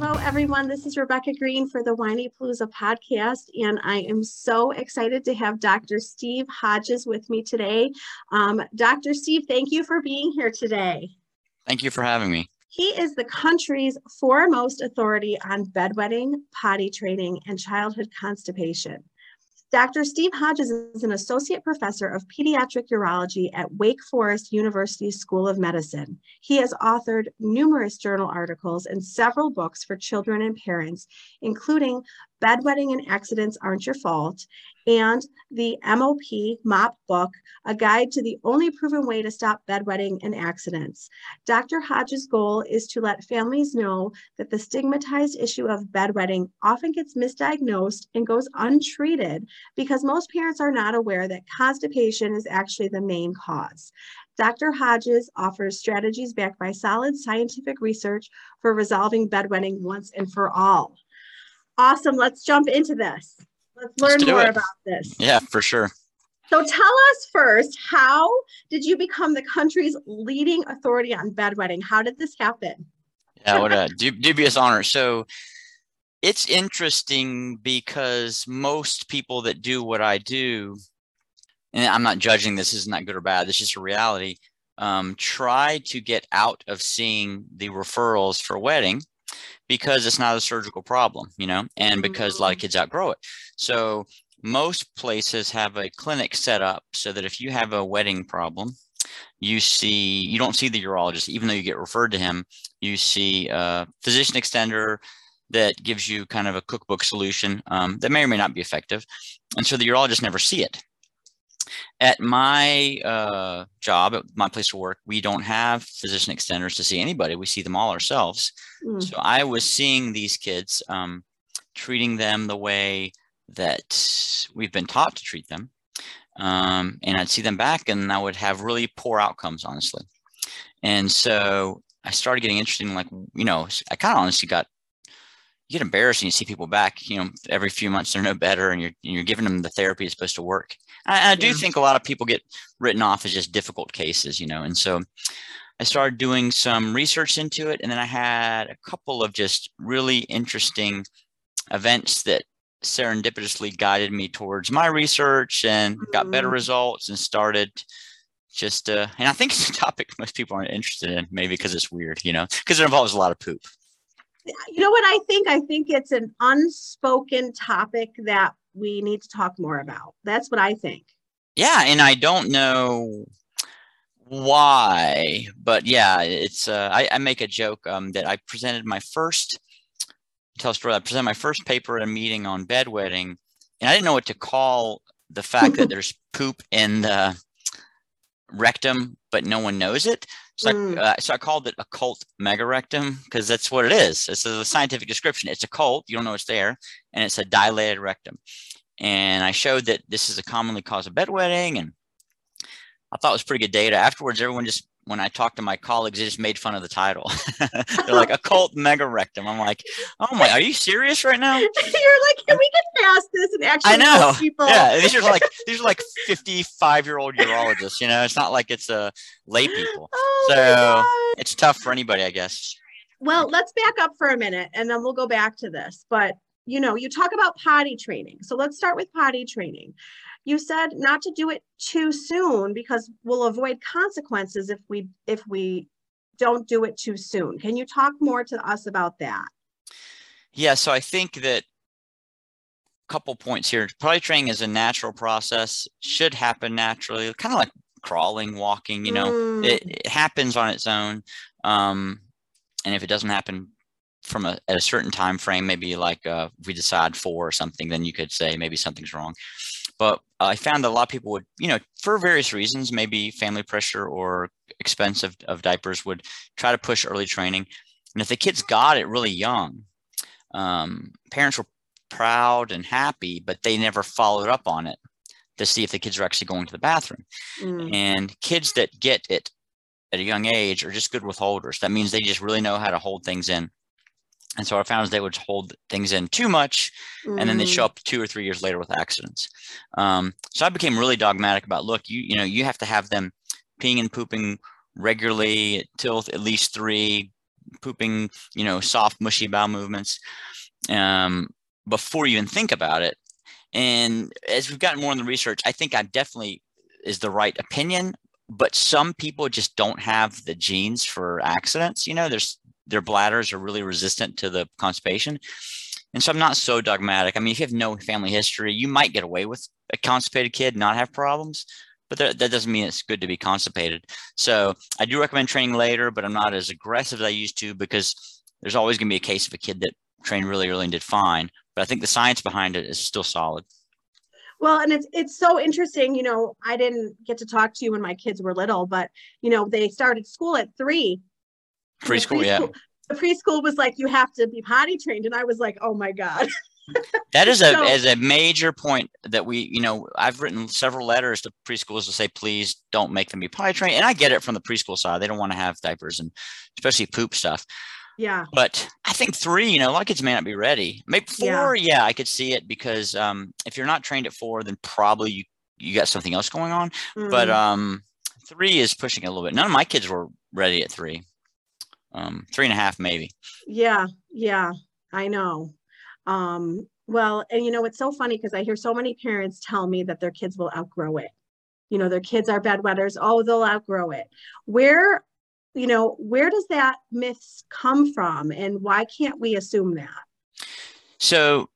Hello, everyone. This is Rebecca Greene for the Whiny Palooza podcast, and I am so excited to have Dr. Steve Hodges with me today. Um, Dr. Steve, thank you for being here today. Thank you for having me. He is the country's foremost authority on bedwetting, potty training, and childhood constipation. Dr. Steve Hodges is an associate professor of pediatric urology at Wake Forest University School of Medicine. He has authored numerous journal articles and several books for children and parents, including Bedwetting and Accidents Aren't Your Fault and the MOP MOP book, A Guide to the Only Proven Way to Stop Bedwetting and Accidents. Dr. Hodges' goal is to let families know that the stigmatized issue of bedwetting often gets misdiagnosed and goes untreated because most parents are not aware that constipation is actually the main cause. Dr. Hodges offers strategies backed by solid scientific research for resolving bedwetting once and for all. Awesome. Let's jump into this. Let's learn Let's more it. about this. Yeah, for sure. So tell us first, how did you become the country's leading authority on bedwetting? How did this happen? Yeah, what a dubious honor. So it's interesting because most people that do what I do, and I'm not judging this, isn't good or bad, this is just a reality, um, try to get out of seeing the referrals for wetting because it's not a surgical problem, you know, and because a lot of mm-hmm. kids outgrow it. So most places have a clinic set up so that if you have a wetting problem, you see you don't see the urologist, even though you get referred to him. You see a physician extender that gives you kind of a cookbook solution um, that may or may not be effective, and so the urologist never see it. At my uh, job, at my place of work, we don't have physician extenders to see anybody. We see them all ourselves. Mm. So I was seeing these kids, um, treating them the way that we've been taught to treat them. Um, and I'd see them back and I would have really poor outcomes, honestly. And so I started getting interested in like, you know, I kind of honestly got you get embarrassed and you see people back, you know, every few months they're no better and you're you're giving them the therapy that's supposed to work. I, I do yeah. think a lot of people get written off as just difficult cases, you know, and so I started doing some research into it, and then I had a couple of just really interesting events that serendipitously guided me towards my research and got better mm-hmm. results and started just uh and I think it's a topic most people aren't interested in, maybe because it's weird, you know, because it involves a lot of poop. You know what I think? I think it's an unspoken topic that we need to talk more about. That's what I think. Yeah, and I don't know why, but yeah, it's. Uh, I, I make a joke um, that I presented my first. Tell a story. I presented my first paper at a meeting on bedwetting, and I didn't know what to call the fact that there's poop in the rectum, but no one knows it. So, mm. I, uh, so I called it occult megarectum because that's what it is. It's a scientific description. It's occult. You don't know it's there, and it's a dilated rectum. And I showed that this is a commonly cause of bedwetting, and I thought it was pretty good data. Afterwards, everyone just when I talked to my colleagues, they just made fun of the title. They're like occult megarectum. I'm like, oh my, are you serious right now? You're like, can we get past this and actually I know. people? Yeah, these are like these are like 55 year old urologists. You know, it's not like it's a uh, lay people. Oh so it's tough for anybody, I guess. Well, let's back up for a minute and then we'll go back to this. But you know, you talk about potty training. So let's start with potty training. You said not to do it too soon because we'll avoid consequences if we if we don't do it too soon. Can you talk more to us about that? Yeah, so I think that a couple points here. Potty training is a natural process, should happen naturally, kind of like crawling, walking, you know, mm. it, it, happens on its own. Um, and if it doesn't happen from a, at a certain time frame, maybe like uh, we decide four or something, then you could say maybe something's wrong. But I found that a lot of people would, you know, for various reasons, maybe family pressure or expense of, of diapers, would try to push early training. And if the kids got it really young, um, parents were proud and happy, but they never followed up on it to see if the kids are actually going to the bathroom. Mm. And kids that get it at a young age are just good withholders. That means they just really know how to hold things in. And so I found is they would hold things in too much, mm. and then they show up two or three years later with accidents. Um, so I became really dogmatic about look, you you know, you have to have them peeing and pooping regularly till at least three, pooping, you know, soft, mushy bowel movements um, before you even think about it. And as we've gotten more in the research, I think I definitely is the right opinion. But some people just don't have the genes for accidents. You know, there's their bladders are really resistant to the constipation. And so I'm not so dogmatic. I mean, if you have no family history, you might get away with a constipated kid, not have problems, but that, that doesn't mean it's good to be constipated. So I do recommend training later, but I'm not as aggressive as I used to because there's always going to be a case of a kid that trained really early and did fine. But I think the science behind it is still solid. Well, and it's it's so interesting. You know, I didn't get to talk to you when my kids were little, but you know, they started school at three. Preschool, preschool yeah. The preschool was like, you have to be potty trained, and I was like, oh my god. that is a so, as a major point that we, you know, I've written several letters to preschools to say, please don't make them be potty trained, and I get it from the preschool side; they don't want to have diapers and especially poop stuff. Yeah. But I think three, you know, a lot of kids may not be ready. Maybe four, yeah, yeah I could see it because um, if you're not trained at four, then probably you you got something else going on. Mm. But um, three is pushing a little bit. None of my kids were ready at three. Um, three and a half, maybe. Yeah, yeah, I know. Um, well, and you know, it's so funny because I hear so many parents tell me that their kids will outgrow it. You know, their kids are bedwetters. Oh, they'll outgrow it. Where you know, where does that myth come from and why can't we assume that? So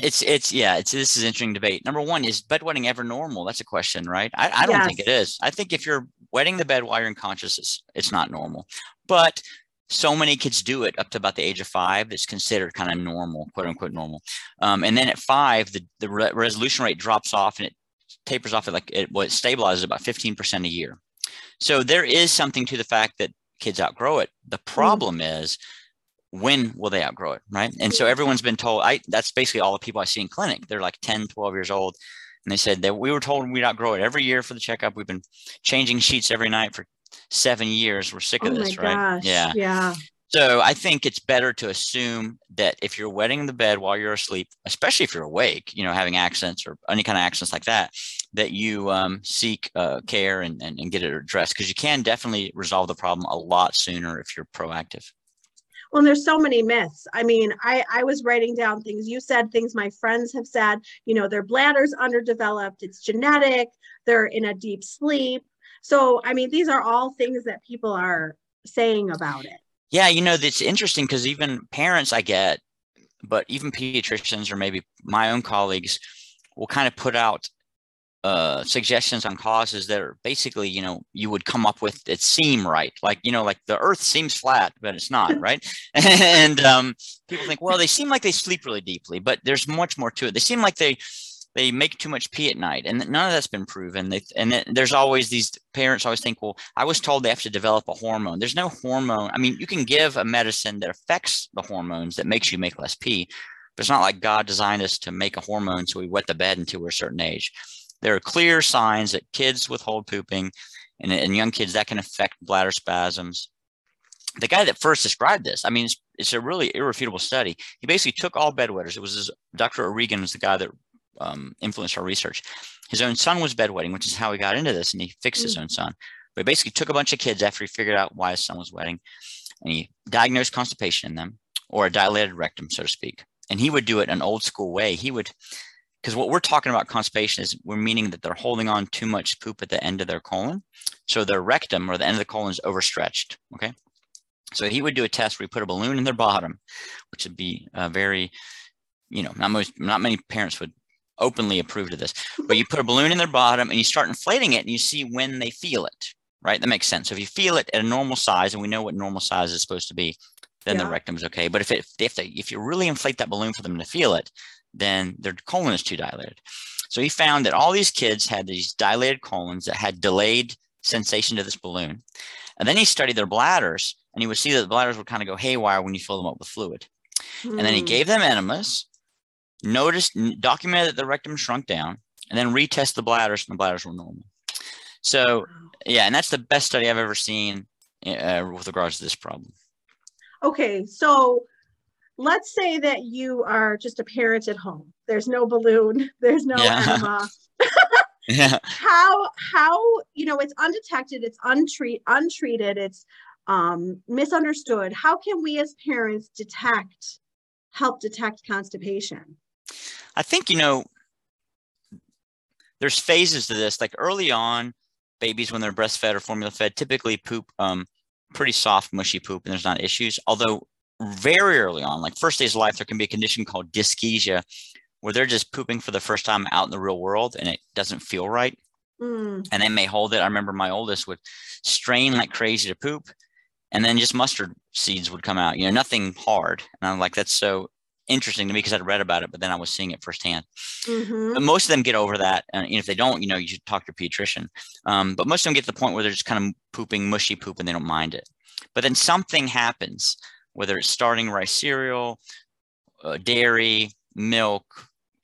it's it's yeah it's this is interesting debate number one is bedwetting ever normal that's a question right i, I don't yes. think it is i think if you're wetting the bed while you're unconscious it's, it's not normal but so many kids do it up to about the age of five it's considered kind of normal quote unquote normal um, and then at five the, the re- resolution rate drops off and it tapers off at like it, well, it stabilizes about 15% a year so there is something to the fact that kids outgrow it. The mm. problem mm. is when will they outgrow it, right? And so everyone's been told, I that's basically all the people I see in clinic. They're like 10, 12 years old. And they said that we were told we'd outgrow it every year for the checkup. We've been changing sheets every night for seven years. We're sick of oh this, right? Gosh. Yeah. Yeah. So I think it's better to assume that if you're wetting the bed while you're asleep, especially if you're awake, you know, having accidents or any kind of accidents like that, that you um, seek uh, care and, and, and get it addressed because you can definitely resolve the problem a lot sooner if you're proactive. Well, there's so many myths. I mean, I, I was writing down things you said, things my friends have said, you know, their bladder's underdeveloped, it's genetic, they're in a deep sleep. So, I mean, these are all things that people are saying about it. Yeah, you know, it's interesting because even parents I get, but even pediatricians or maybe my own colleagues will kind of put out uh, suggestions on causes that are basically, you know, you would come up with that seem right. Like, you know, like the earth seems flat, but it's not, right? and um, people think, well, they seem like they sleep really deeply, but there's much more to it. They seem like they they make too much pee at night and none of that's been proven they, and there's always these parents always think well i was told they have to develop a hormone there's no hormone i mean you can give a medicine that affects the hormones that makes you make less pee but it's not like god designed us to make a hormone so we wet the bed until we're a certain age there are clear signs that kids withhold pooping and in young kids that can affect bladder spasms the guy that first described this, I mean, it's, it's, a really irrefutable study. He basically took all bedwetters. It was his, Dr. O'Regan was the guy that um, influenced our research. His own son was bedwetting, which is how he got into this, and he fixed mm. his own son. But he basically took a bunch of kids after he figured out why his son was wetting. and he diagnosed constipation in them or a dilated rectum, so to speak. And he would do it an old school way. He would, because what we're talking about constipation is we're meaning that they're holding on too much poop at the end of their colon. So their rectum or the end of the colon is overstretched. Okay. So he would do a test where he put a balloon in their bottom, which would be a very, you know, not most, not many parents would openly approve of this, but you put a balloon in their bottom and you start inflating it and you see when they feel it, right? That makes sense. So if you feel it at a normal size, and we know what normal size is supposed to be, then yeah. the rectum's okay. But if it, if they, if you really inflate that balloon for them to feel it, then their colon is too dilated. So he found that all these kids had these dilated colons that had delayed sensation to this balloon. And then he studied their bladders and he would see that the bladders would kind of go haywire when you fill them up with fluid. Mm. And then he hmm. gave them enemas, noticed, documented that the rectum shrunk down, and then retest the bladders and the bladders were normal. So, yeah, and that's the best study I've ever seen uh, with regards to this problem. Okay, so let's say that you are just a parent at home. There's no balloon, there's no yeah. enema. yeah. How how you know it's undetected, it's untreat untreated, it's um, misunderstood. How can we as parents detect, help detect constipation? I think you know there's phases to this. Like early on, babies when they're breastfed or formula fed typically poop um, pretty soft, mushy poop, and there's not issues. Although very early on, like first days of life, there can be a condition called dyschezia, where they're just pooping for the first time out in the real world and it doesn't feel right. Mm. And they may hold it. I remember my oldest would strain like crazy to poop, and then just mustard seeds would come out, you know, nothing hard. And I'm like, that's so interesting to me because I'd read about it, but then I was seeing it firsthand. Mm-hmm. most of them get over that. And if they don't, you know, you should talk to your pediatrician. Um, but most of them get to the point where they're just kind of pooping mushy poop and they don't mind it. But then something happens whether it's starting rice cereal, uh, dairy, milk,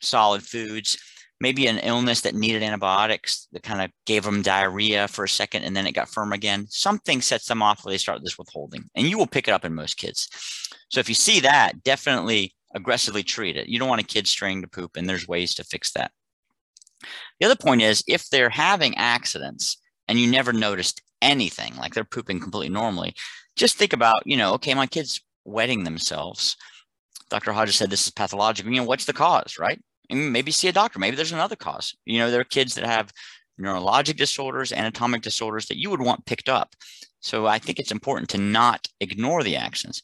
solid foods, maybe an illness that needed antibiotics that kind of gave them diarrhea for a second and then it got firm again. Something sets them off where they start this withholding, and you will pick it up in most kids. So if you see that, definitely aggressively treat it. You don't want a kid straying to poop, and there's ways to fix that. The other point is if they're having accidents and you never noticed anything, like they're pooping completely normally, just think about, you know, okay, my kid's wetting themselves. Dr. Hodges said this is pathological. You know, what's the cause, right? And maybe see a doctor. Maybe there's another cause. You know, there are kids that have neurologic disorders, anatomic disorders that you would want picked up. So I think it's important to not ignore the actions.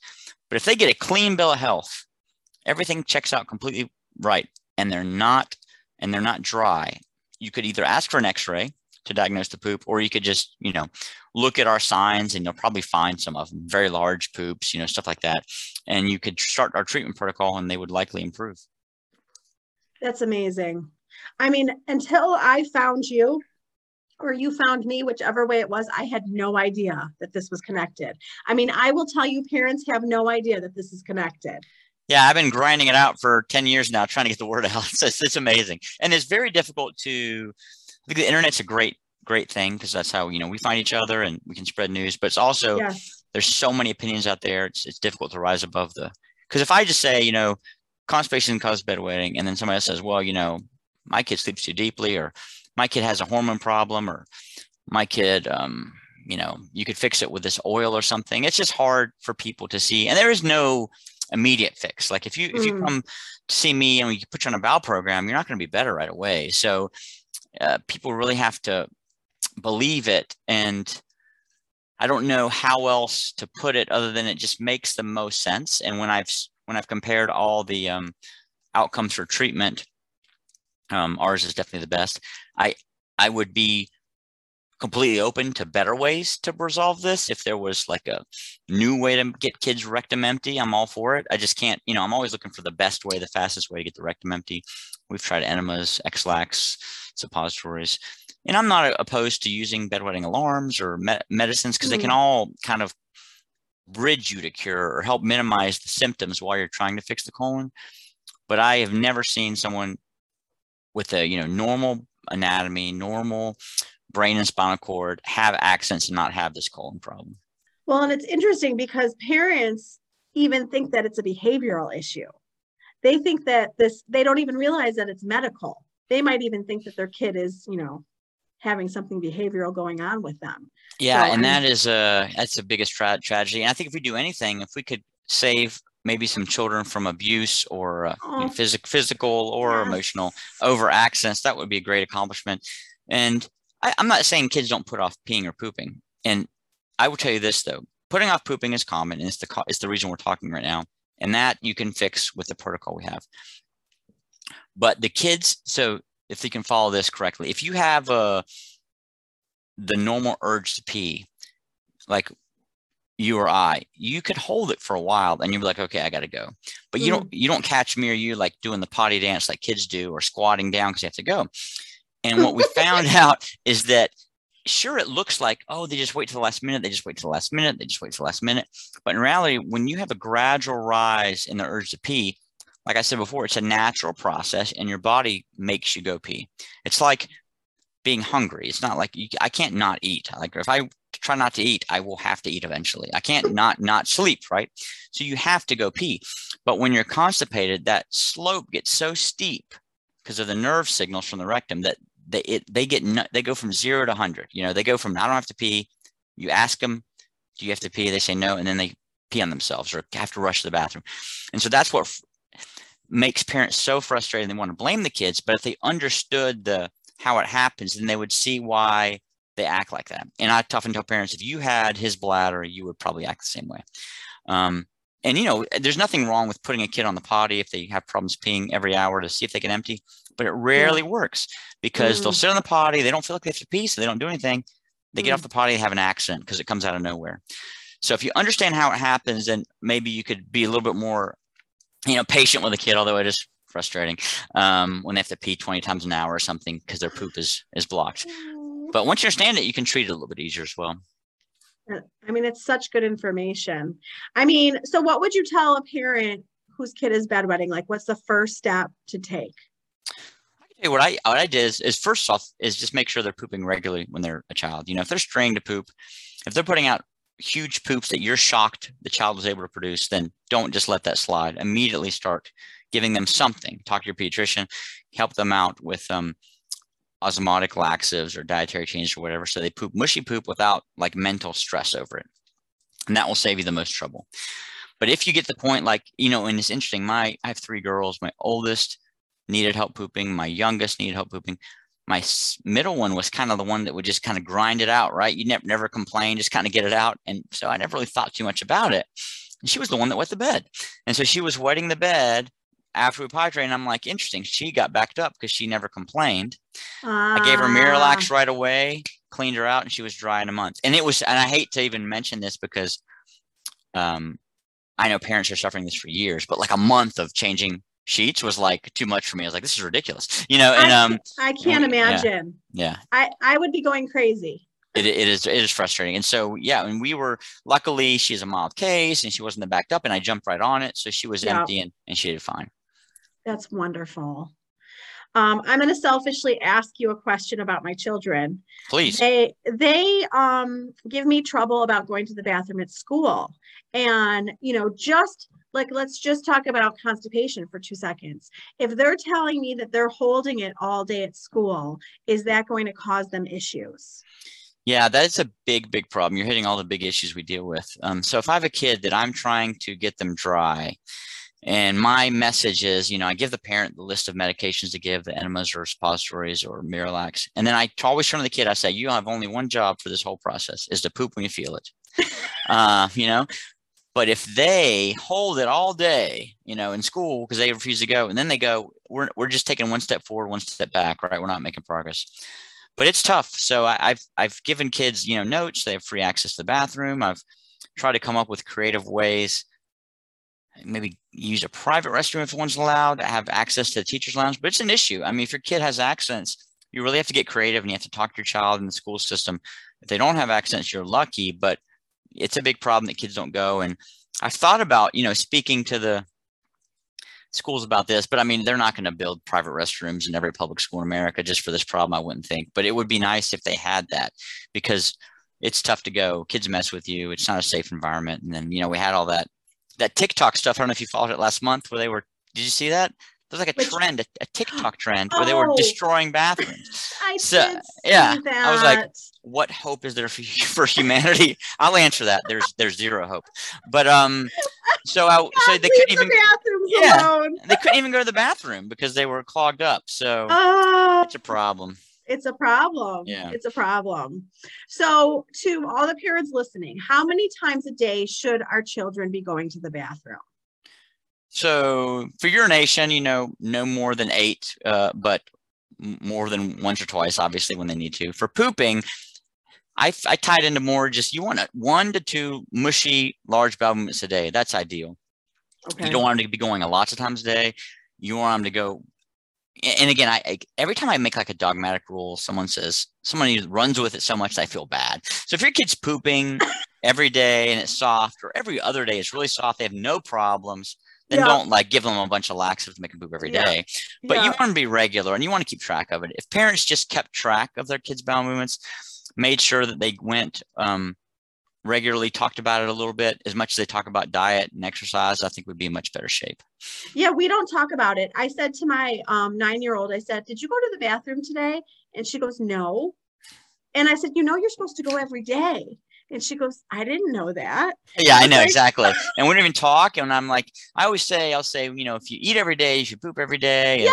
But if they get a clean bill of health, everything checks out completely right, and they're not and they're not dry, you could either ask for an X-ray to diagnose the poop, or you could just, you know, look at our signs and you'll probably find some of them, very large poops, you know, stuff like that. And you could start our treatment protocol and they would likely improve. That's amazing. I mean, until I found you or you found me, whichever way it was, I had no idea that this was connected. I mean, I will tell you, parents have no idea that this is connected. Yeah, I've been grinding it out for 10 years now, trying to get the word out. It's, it's amazing. And it's very difficult to I think the internet's a great great thing because that's how you know we find each other and we can spread news. But it's also yes. there's so many opinions out there. It's it's difficult to rise above the because if I just say you know constipation causes bedwetting, and then somebody else says, well, you know, my kid sleeps too deeply, or my kid has a hormone problem, or my kid, um, you know, you could fix it with this oil or something. It's just hard for people to see, and there is no immediate fix. Like if you mm. if you mm. come to see me and we put you on a bowel program, you're not going to be better right away. So uh, people really have to believe it and i don't know how else to put it other than it just makes the most sense. And when i've when i've compared all the um, outcomes for treatment um, ours is definitely the best. I i would be completely open to better ways to resolve this. If there was like a new way to get kids rectum empty i'm all for it. I just can't you know i'm always looking for the best way the fastest way to get the rectum empty. We've tried enemas Ex-Lax suppositories. And I'm not opposed to using bedwetting alarms or me- medicines because mm-hmm. they can mm. all kind of bridge you to cure or help minimize the symptoms while you're trying to fix the colon. But I have never seen someone with a you know normal anatomy, normal brain and spinal cord have accents and not have this colon problem. Well, and it's interesting because parents even think that it's a behavioral issue. They think that this, they don't even realize that it's medical they might even think that their kid is, you know, having something behavioral going on with them. Yeah, So, and that is a that's the biggest tra- tragedy. And I think if we do anything, if we could save maybe some children from abuse or uh, you know, Oh. physic- physical or emotional over access, that would be a great accomplishment. And I, I'm not saying kids don't put off peeing or pooping. And I will tell you this though, putting off pooping is common, and it's the co- it's the reason we're talking right now. And that you can fix with the protocol we have. But the kids, so if you can follow this correctly, if you have a the normal urge to pee, like you or I, you could hold it for a while and you'd be like, okay, I gotta go. But you don't mm. you don't catch me or you like doing the potty dance like kids do or squatting down because you have to go. And what we found out is that sure it looks like, oh, they just wait to the last minute, they just wait to the last minute, they just wait to the last minute. But in reality, when you have a gradual rise in the urge to pee, like I said before, it's a natural process and your body makes you go pee. It's like being hungry. It's not like you, I can't not eat. Like if I try not to eat, I will have to eat eventually. I can't not not sleep, right? So you have to go pee. But when you're constipated, that slope gets so steep because of the nerve signals from the rectum that they it, they get they go from zero to hundred. You know, they go from I don't have to pee. You ask them, do you have to pee? They say no, and then they pee on themselves or have to rush to the bathroom. And so that's what makes parents so frustrated. They want to blame the kids, but if they understood the how it happens, then they would see why they act like that. And I often tell parents, if you had his bladder, you would probably act the same way. Um, and you know, there's nothing wrong with putting a kid on the potty if they have problems peeing every hour to see if they can empty, but it rarely works because they'll Mm. sit on the potty, they don't feel like they have to pee, so they don't do anything. They get Mm. off the potty, they have an accident because it comes out of nowhere. So if you understand how it happens, then maybe you could be a little bit more, you know, patient with a kid, although it is frustrating um, when they have to pee 20 times an hour or something because their poop is is blocked. But once you understand it, you can treat it a little bit easier as well. Uh, I mean, it's such good information. I mean, so what would you tell a parent whose kid is bedwetting? Like, what's the first step to take? Hey, what I what I did is, is first off is just make sure they're pooping regularly when they're a child. You know, if they're straying to poop, if they're putting out huge poops that you're shocked the child was able to produce, then don't just let that slide. Immediately start giving them something. Talk to your pediatrician, help them out with um, osmotic laxatives or dietary changes or whatever, so they poop mushy poop without like mental stress over it, and that will save you the most trouble. But if you get the point like you know, and it's interesting, my I have three girls. My oldest needed help pooping. My youngest needed help pooping. My middle one was kind of the one that would just kind of grind it out, right? You never never complain, just kind of get it out. And so I never really thought too much about it. And she was the one that wet the bed. And so she was wetting the bed after we potty trained. I'm like, interesting. She got backed up because she never complained. I gave her Ah, Miralax right away, cleaned her out, and she was dry in a month. And it was, and I hate to even mention this because um, I know parents are suffering this for years, but like a month of changing sheets was like too much for me. I was like, this is ridiculous, you know. And um, I can't yeah. imagine. yeah, I, I would be going crazy. it, it is it is frustrating. And so yeah, and we were luckily she's a mild case and she wasn't backed up, and I jumped right on it, so she was Yeah. empty and, and she did fine. That's wonderful. Um, I'm going to selfishly ask you a question about my children. Please, They they um give me trouble about going to the bathroom at school. And you know, just like let's just talk about constipation for 2 seconds. If they're telling me that they're holding it all day at school, is that going to cause them issues? Yeah, that's a big, big problem. You're hitting all the big issues we deal with. Um, so if I have a kid that I'm trying to get them dry, and my message is, you know, I give the parent the list of medications to give, the enemas or suppositories or Miralax, and then I always turn to the kid. I say, you have only one job for this whole process: is to poop when you feel it. uh, you know, but if they hold it all day, you know, in school because they refuse to go, and then they go, we're we're just taking one step forward, one step back, right? We're not making progress but it's tough. So I, I've I've given kids you know notes. They have free access to the bathroom. I've tried to come up with creative ways. Maybe use a private restroom if one's allowed. Have access to the teachers' lounge, but it's an issue. I mean, if your kid has accents, you really have to get creative, and you have to talk to your child in the school system. If they don't have accents, you're lucky, but it's a big problem that kids don't go. And I've thought about you know speaking to the schools about this, but I mean, they're not going to build private restrooms in every public school in America just for this problem, I wouldn't think. But it would be nice if they had that because it's tough to go. Kids mess with you. It's not a safe environment. And then, you know, we had all that that TikTok stuff. I don't know if you followed it last month where they were did you see that? There's like a Which- trend, a, a TikTok trend where they were Oh. destroying bathrooms. I So, yeah. I was like, What hope is there for, for humanity? I'll answer that. There's there's zero hope. But um, so I so they couldn't even the Yeah. alone. they couldn't even go to the bathroom because they were clogged up. So Oh, it's a problem. it's a problem. Yeah. It's a problem. So, to all the parents listening, how many times a day should our children be going to the bathroom? So for urination, you know, no more than eight, uh, but more than once or twice, obviously, when they need to. For pooping, I, I tied into more just you want a, one to two mushy large bowel movements a day. That's ideal. Okay. You don't want them to be going a lots of times a day. You want them to go. And again, I, I every time I make like a dogmatic rule, someone says someone runs with it so much that I feel bad. So if your kid's pooping every day and it's soft, or every other day it's really soft, they have no problems. Then Yeah. don't like give them a bunch of laxatives to make them poop every Yeah. day. But you want to be regular and you want to keep track of it. If parents just kept track of their kids' bowel movements, made sure that they went um, regularly, talked about it a little bit, as much as they talk about diet and exercise, I think we'd be in much better shape. Yeah, we don't talk about it. I said to my um, nine-year-old, I said, "Did you go to the bathroom today?" And she goes, "No." And I said, "You know, you're supposed to go every day." And she goes, "I didn't know that." Yeah, I know Okay. exactly. And we don't even talk. And I'm like, I always say, I'll say, you know, if you eat every day, you should poop every day.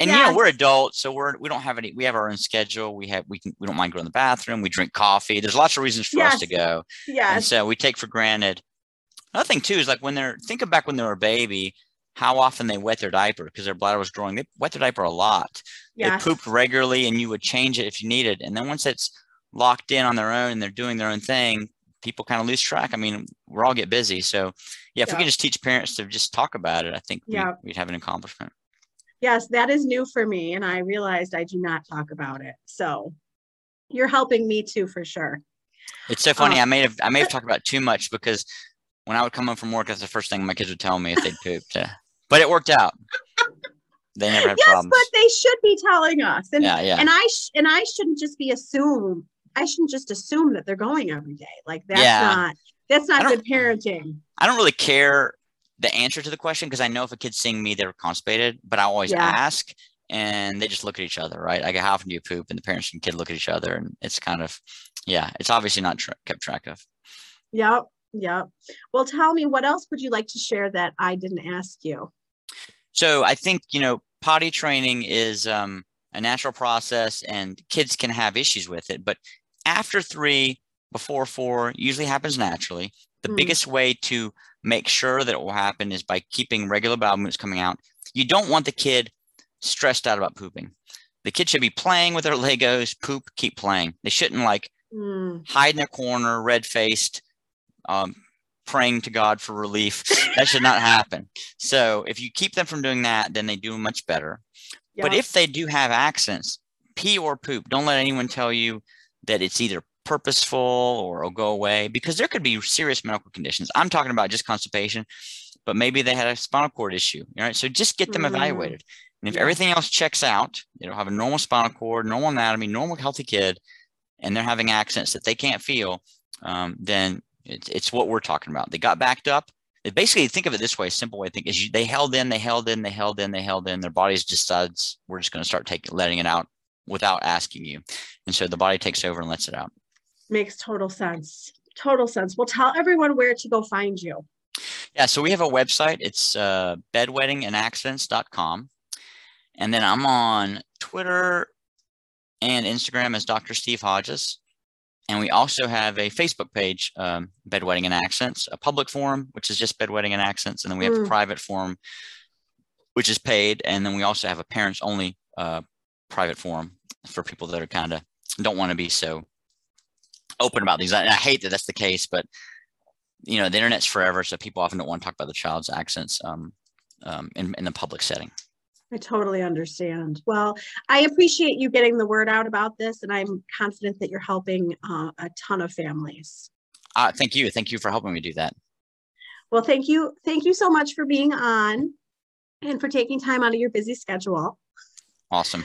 And, and you know, we're adults, so we're we don't have any. We have our own schedule. We have we can we don't mind going to the bathroom. We drink coffee. There's lots of reasons for us to Yes. go. And so we take for granted. Another thing too is like when they're thinking back when they were a baby, how often they wet their diaper because their bladder was growing. They wet their diaper a lot. Yes. They pooped regularly, and you would change it if you needed. And then once it's locked in on their own and they're doing their own thing, people kind of lose track. I mean, we're all get busy. So yeah, if Yeah. we could just teach parents to just talk about it, I think we, Yeah. we'd have an accomplishment. Yes, that is new for me. And I realized I do not talk about it. So you're helping me too, for sure. It's so funny. Uh, I may have I may have talked about too much because when I would come home from work, that's the first thing my kids would tell me if they'd pooped. Uh, but it worked out. They never had Yes, problems. but they should be telling us. And yeah, yeah. and I sh- and I shouldn't just be assume. I shouldn't just assume that they're going every day. Like that's Yeah. not that's not good parenting. I don't really care the answer to the question because I know if a kid's seeing me, they're constipated, but I always Yeah. ask and they just look at each other, right? Like, how often do you poop? And the parents and kid look at each other, and it's kind of, yeah, it's obviously not tra- kept track of. Yep. Yep. Well, tell me what else would you like to share that I didn't ask you? So I think, you know, potty training is um, a natural process and kids can have issues with it. But after three, before four, usually happens naturally. The Mm. biggest way to make sure that it will happen is by keeping regular bowel movements coming out. You don't want the kid stressed out about pooping. The kid should be playing with their Legos, poop, keep playing. They shouldn't like Mm, hide in a corner, red faced, um, praying to God for relief. that should not happen. So if you keep them from doing that, then they do much better. But if they do have accents, pee or poop, don't let anyone tell you that it's either purposeful or it'll go away because there could be serious medical conditions. I'm talking about just constipation, but maybe they had a spinal cord issue. All right. So just get them Mm. evaluated. And if Yeah. everything else checks out, they'll have a normal spinal cord, normal anatomy, normal healthy kid, and they're having accents that they can't feel, um, then it's, it's what we're talking about. They got backed up. They basically think of it this way. A simple way to think is you, they held in, they held in, they held in, they held in. Their bodies decides we're just going to start taking letting it out without asking you, and so the body takes over and lets it out. Makes total sense. Total sense. Well, tell everyone where to go find you. Yeah, so we have a website. It's uh, bedwettingandaccidents.com. And then I'm on Twitter and Instagram as Dr. Steve Hodges. And we also have a Facebook page, um, Bedwetting and Accidents, a public forum, which is just Bedwetting and Accidents. And then we have Mm. a private forum, which is paid. And then we also have a parents only uh, private forum for people that are kind of don't want to be so open about these. And I hate that that's the case, but you know the internet's forever so people often don't want to talk about the child's accents um, um, in, in the public setting I totally understand. Well, I appreciate you getting the word out about this, and I'm confident that you're helping uh, a ton of families. uh, thank you thank you for helping me do that Well, thank you. Thank you so much for being on and for taking time out of your busy schedule. awesome